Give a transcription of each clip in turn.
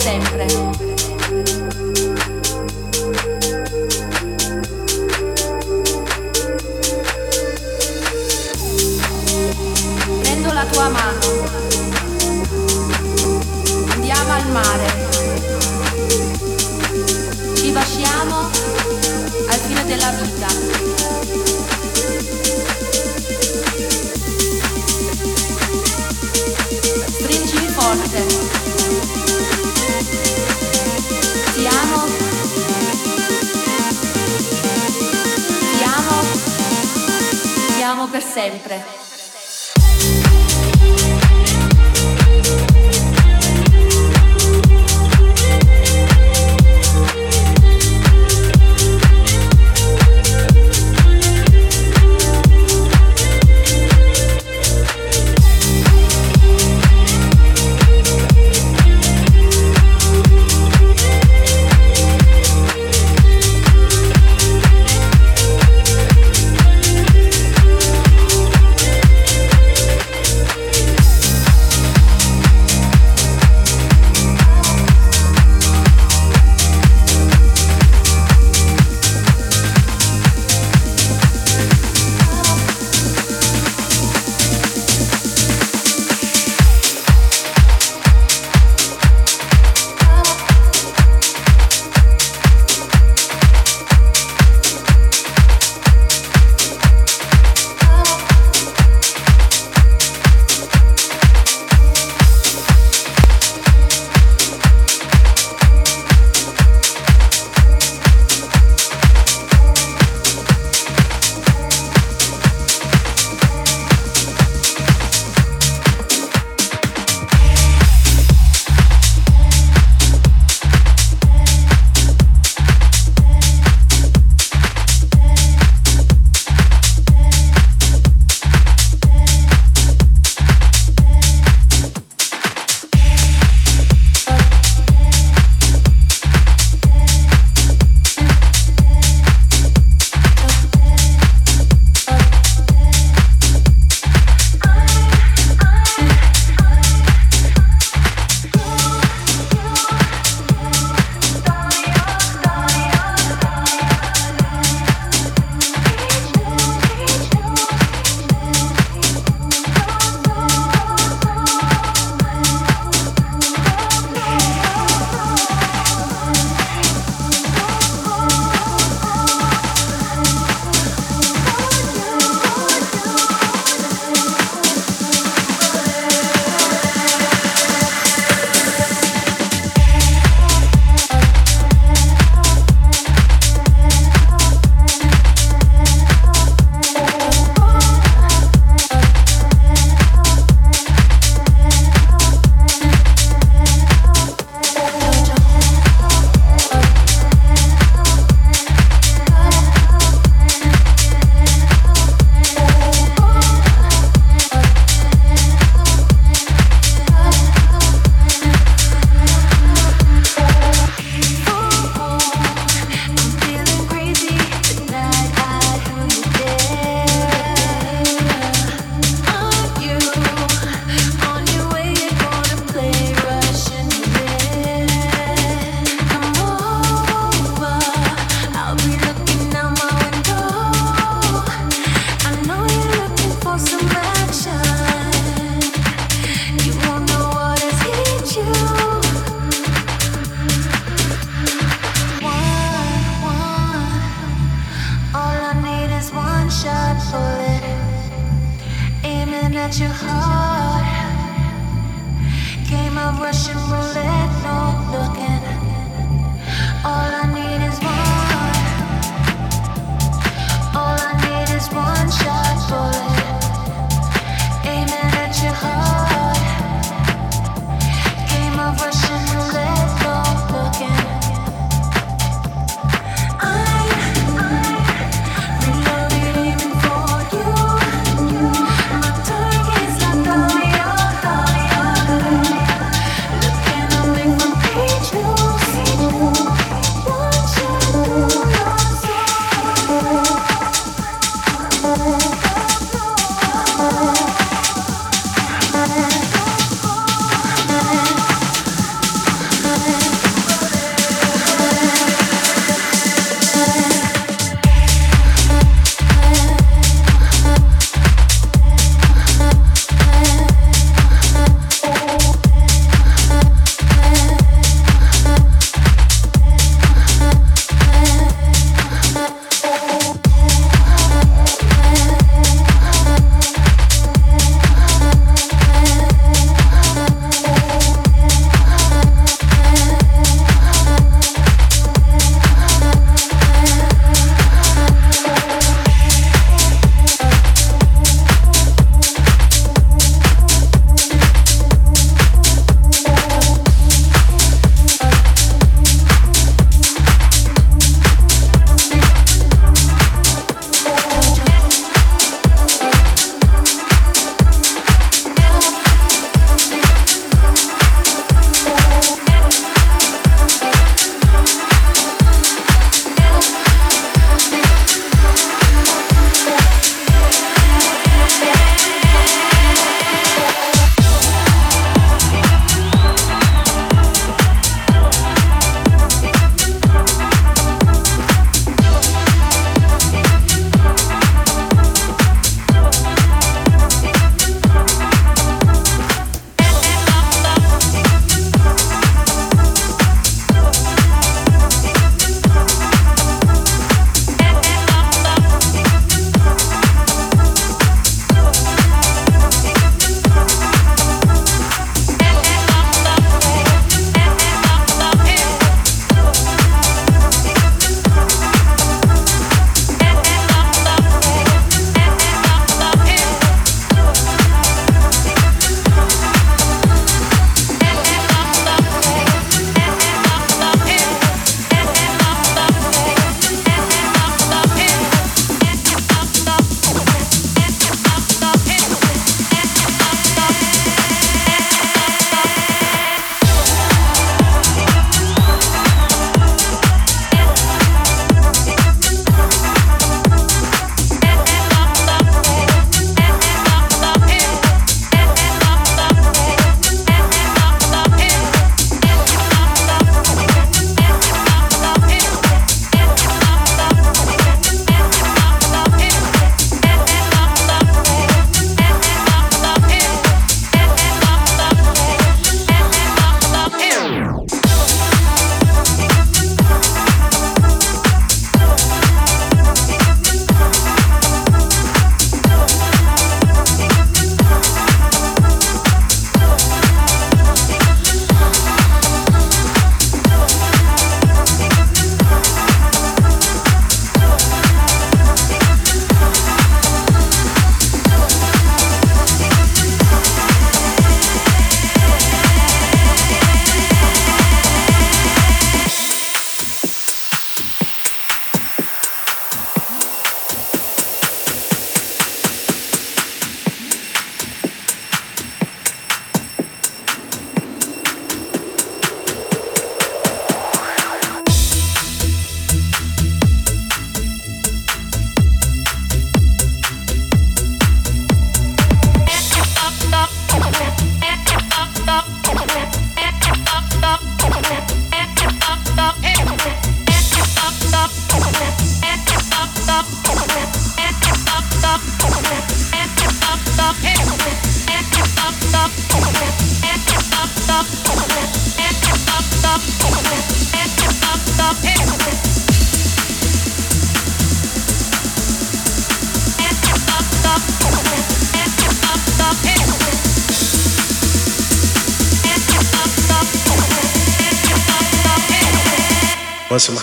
sempre. sempre.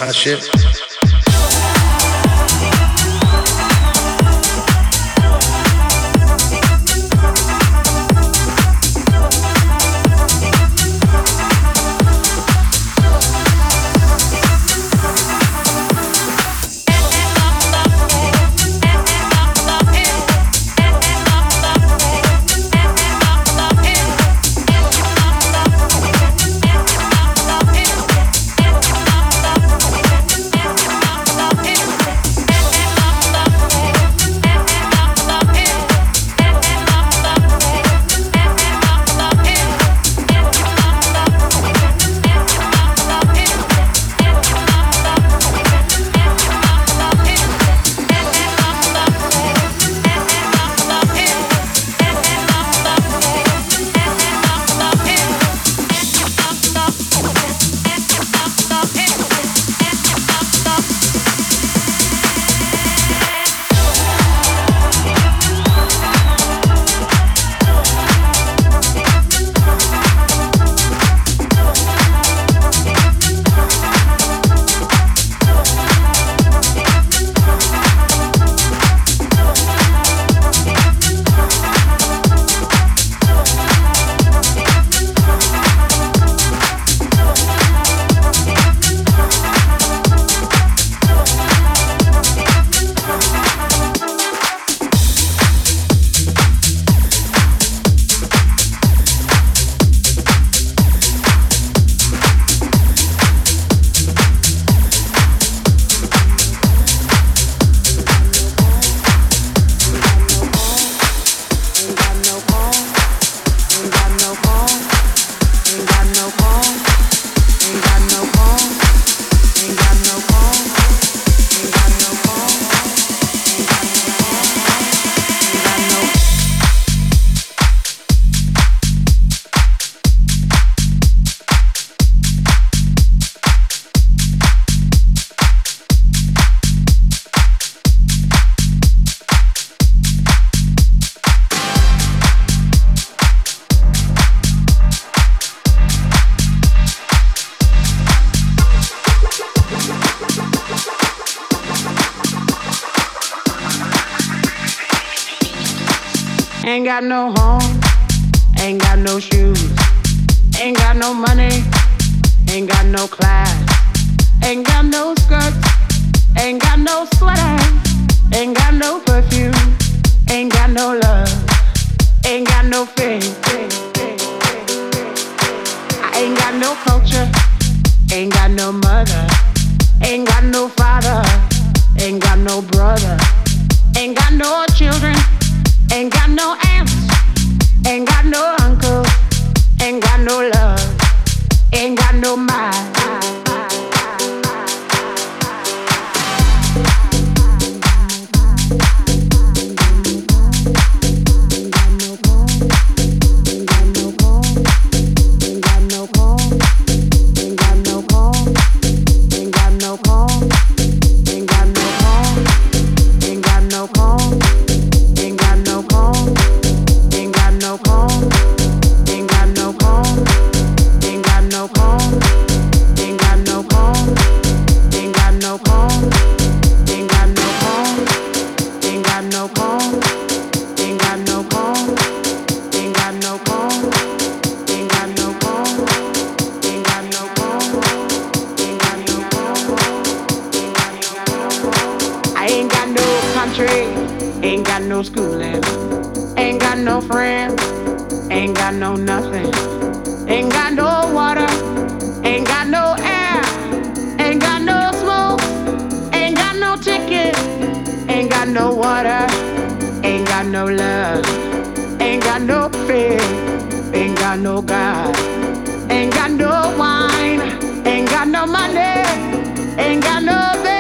Hot shit? got no home. trade. Ain't got no schooling. Ain't got no friends. Ain't got no nothing. Ain't got no water. Ain't got no air. Ain't got no smoke. Ain't got no ticket. Ain't got no water. Ain't got no love. Ain't got no fear. Ain't got no God. Ain't got no wine. Ain't got no money. Ain't got no. Bed.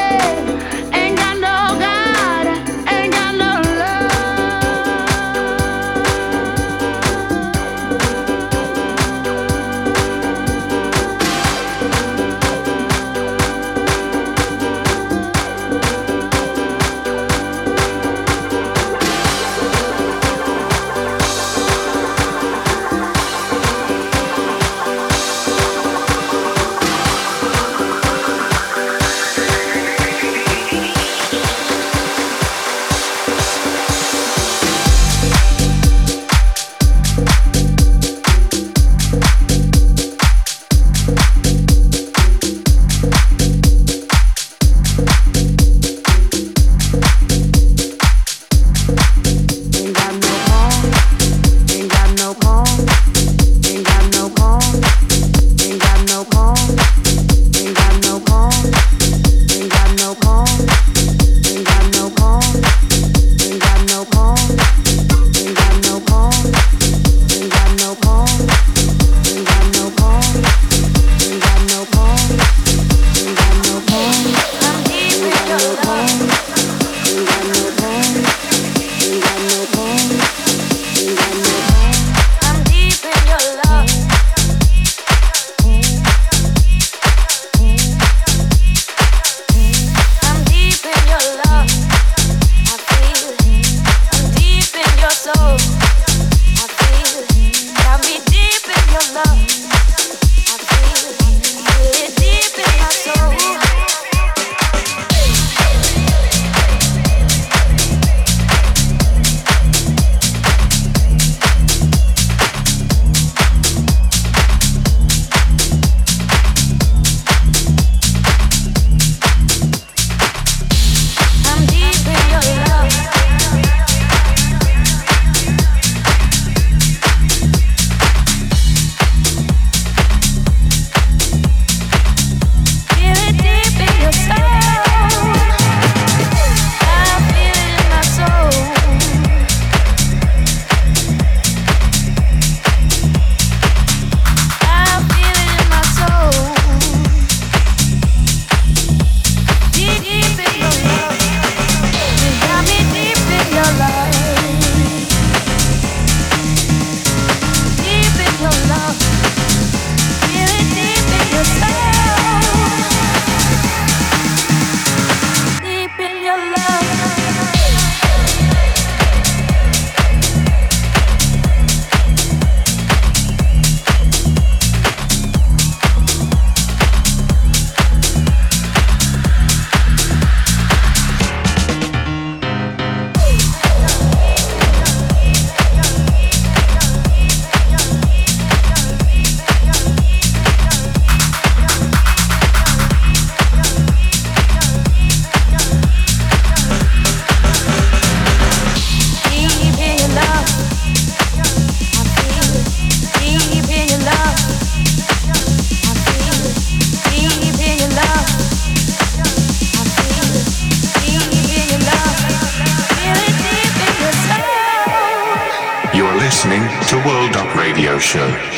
Show.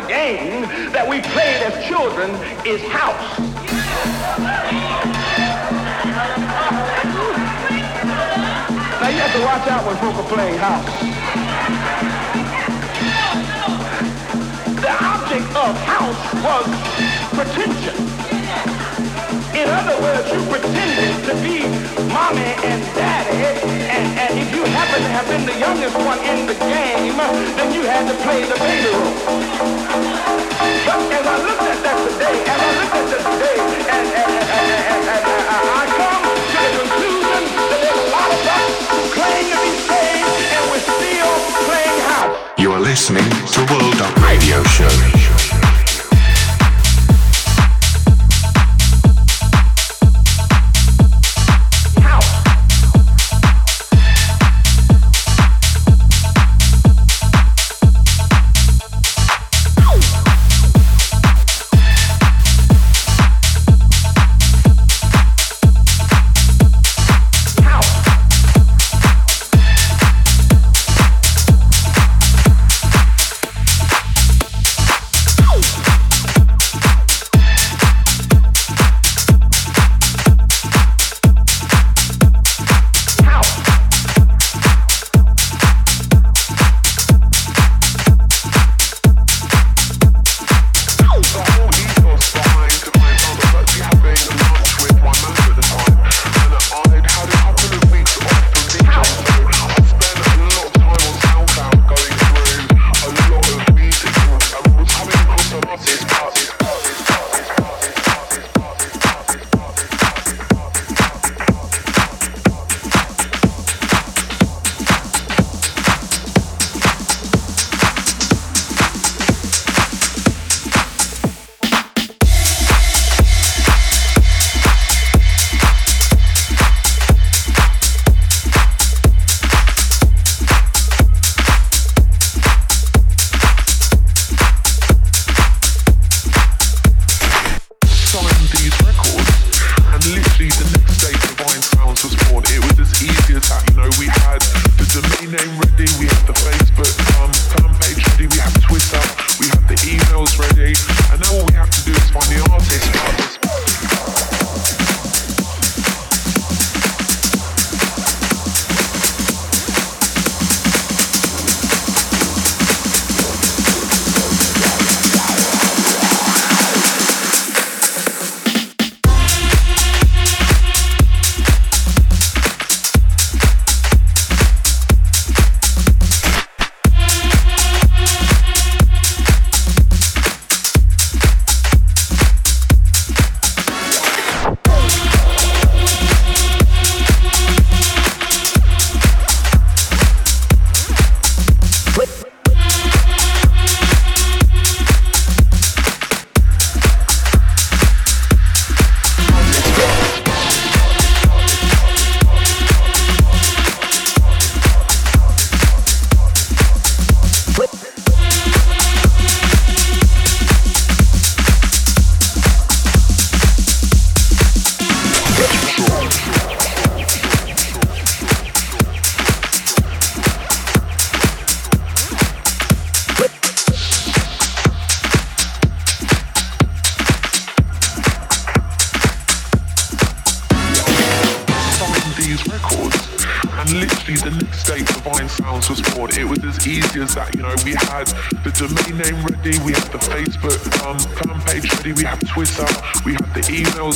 the game that we played as children is house. Now you have to watch out when people are playing house. The object of house was pretension other words, you pretended to be mommy and daddy, and, and if you happen to have been the youngest one in the game, then you had to play the baby role. But as I looked at that today, as I looked at that today, and, and, and, and, and, and I come to the conclusion that there's a lot of us claim to be saved, and we're still playing house. You are listening to World Up Radio Show.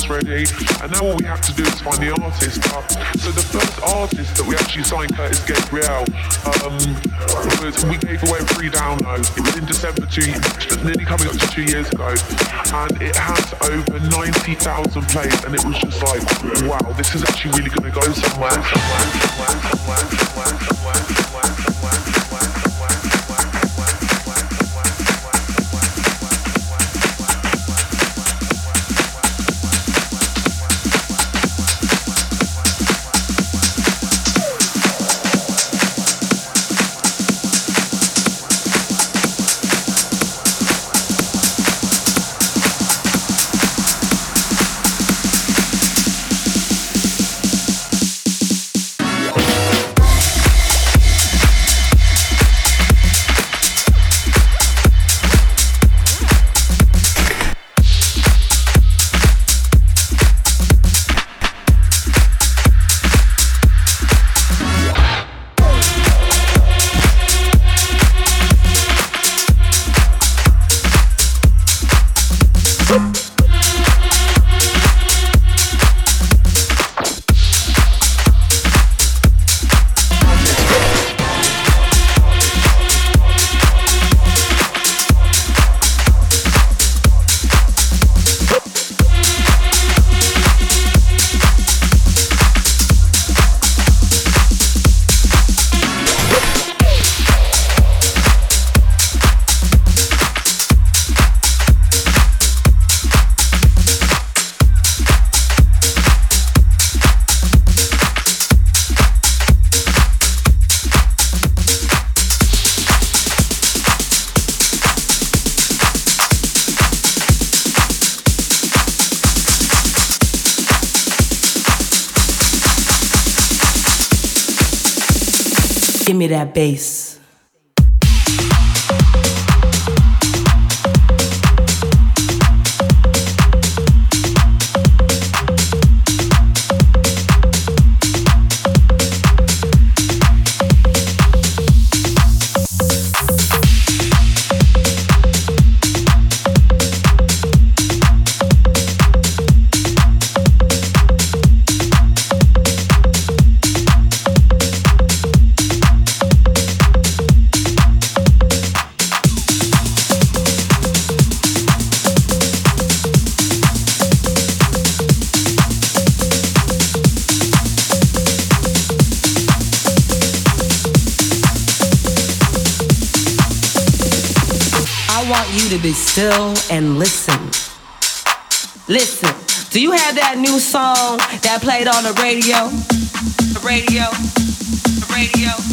Ready, and now all we have to do is find the artist. Uh, so the first artist that we actually signed, Curtis Gabriel, um, was we gave away a free download. It was in December two, nearly coming up to two years ago, and it has over 90,000 plays, and it was just like, wow, this is actually really going to go somewhere. somewhere, somewhere, somewhere, somewhere, somewhere. Give me that bass. Still and listen. Listen. Do you have that new song that played on the radio? The radio. The radio.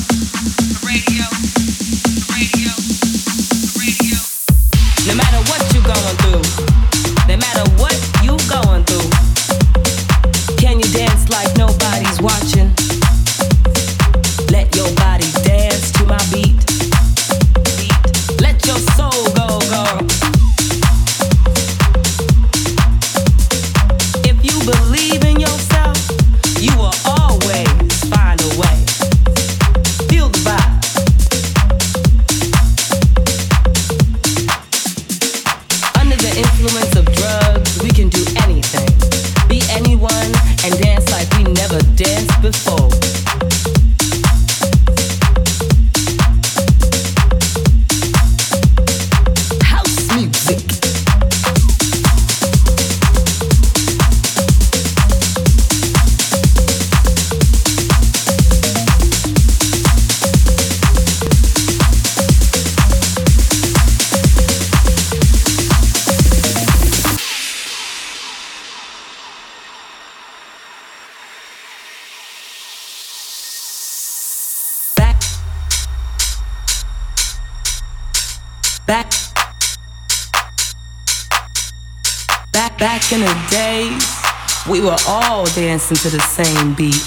Dancing to the same beat.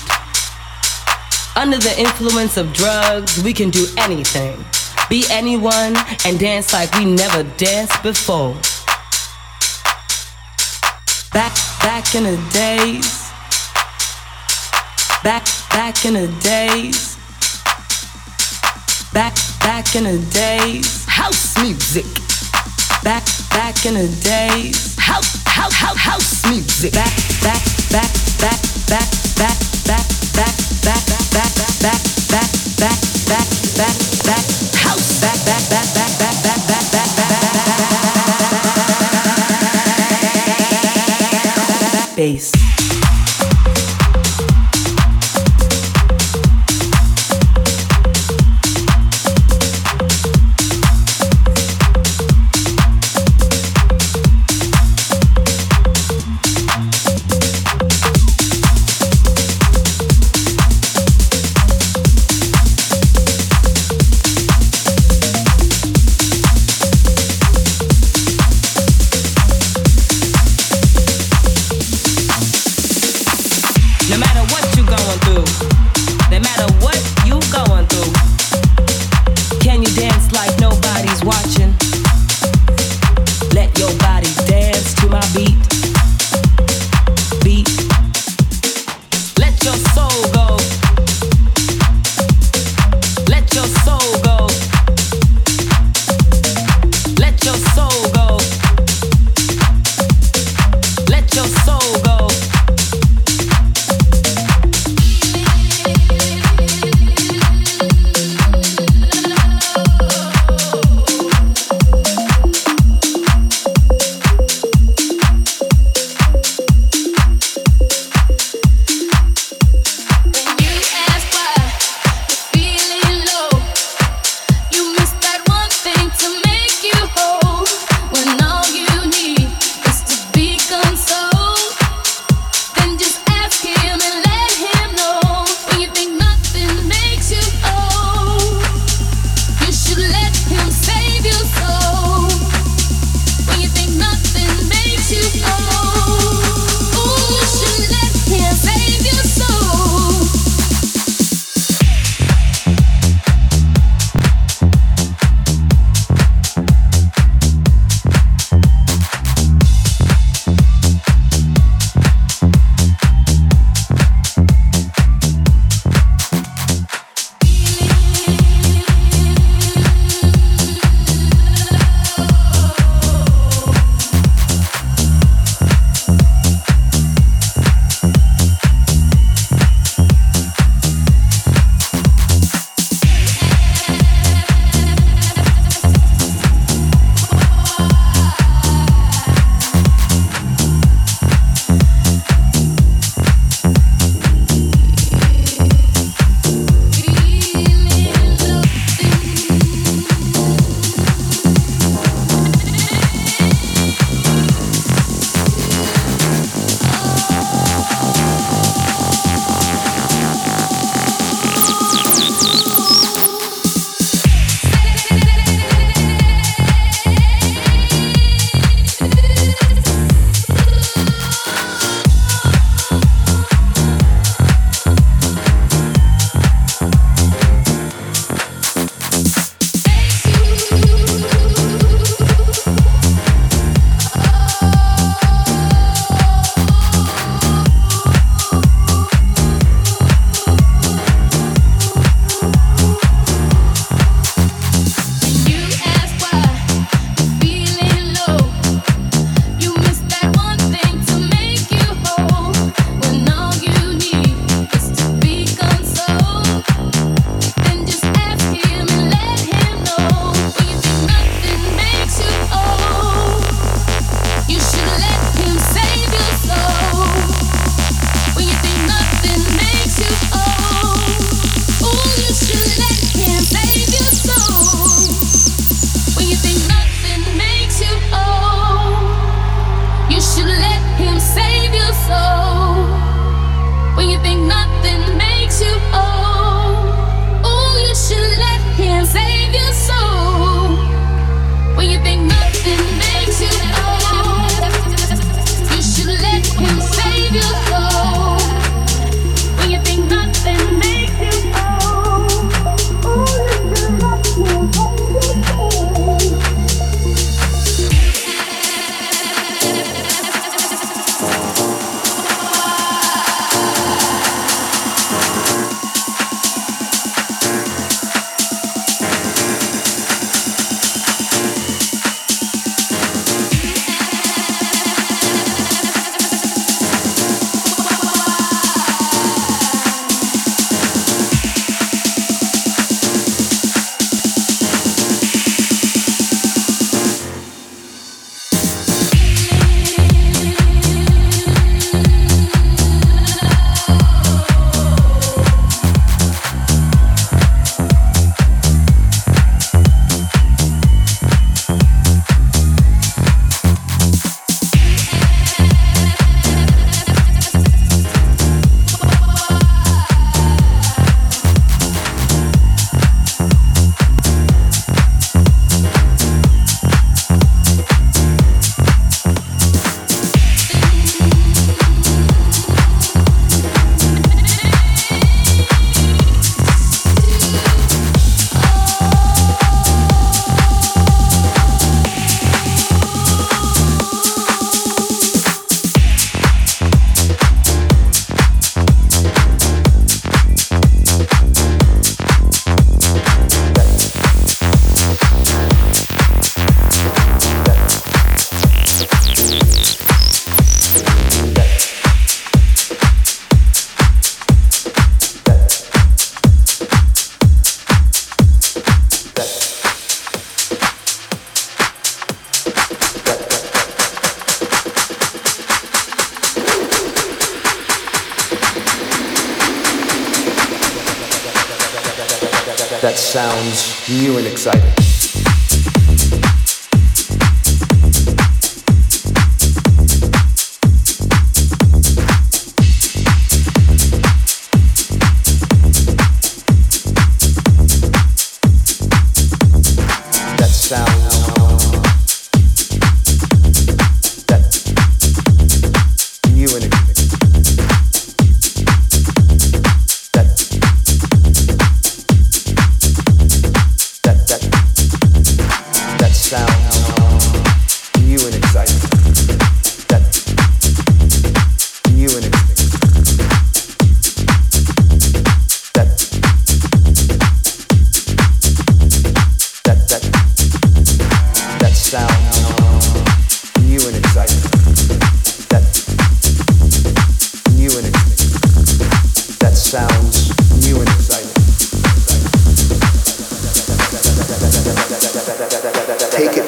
Under the influence of drugs, we can do anything, be anyone, and dance like we never danced before. Back, back in the days, back, back in the days. Back, back in the days, house music. Back, back in the days, house, house, house, house music. Back, back, back, back,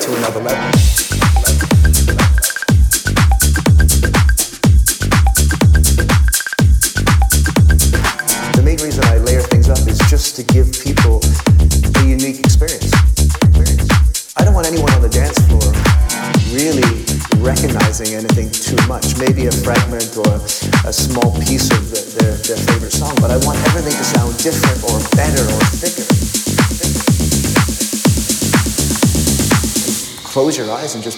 to another level. close your eyes and just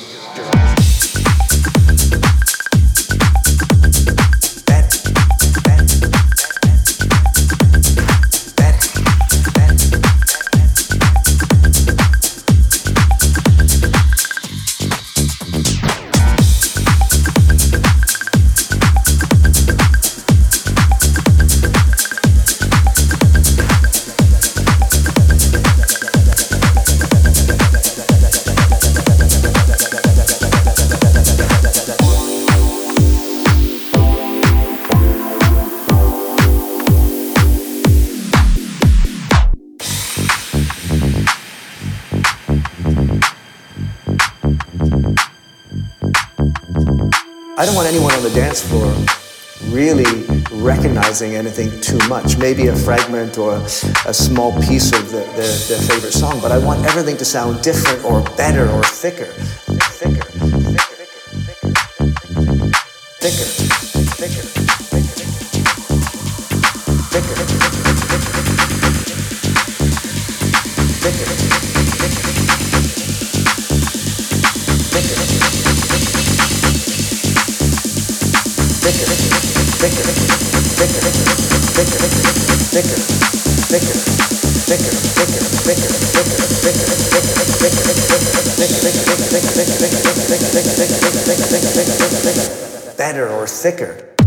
anything too much. Maybe a fragment or a small piece of the, their, their favorite song, but I want everything to sound different or better or thicker. Thicker. Thicker. Thicker. Better or thicker.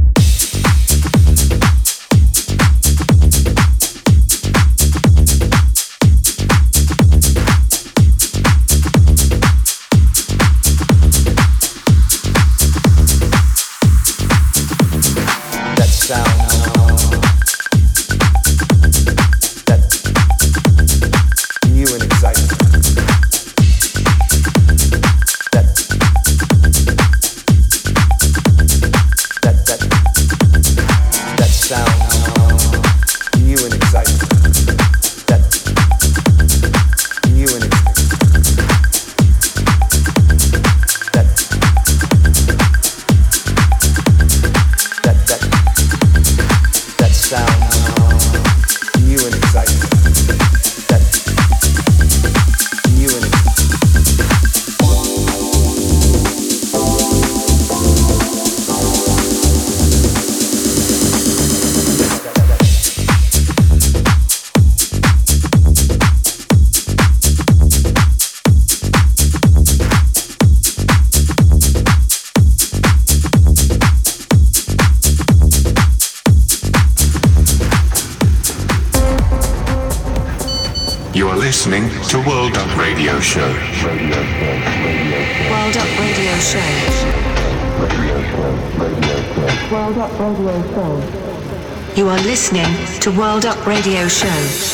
You are listening to World Up Radio Show.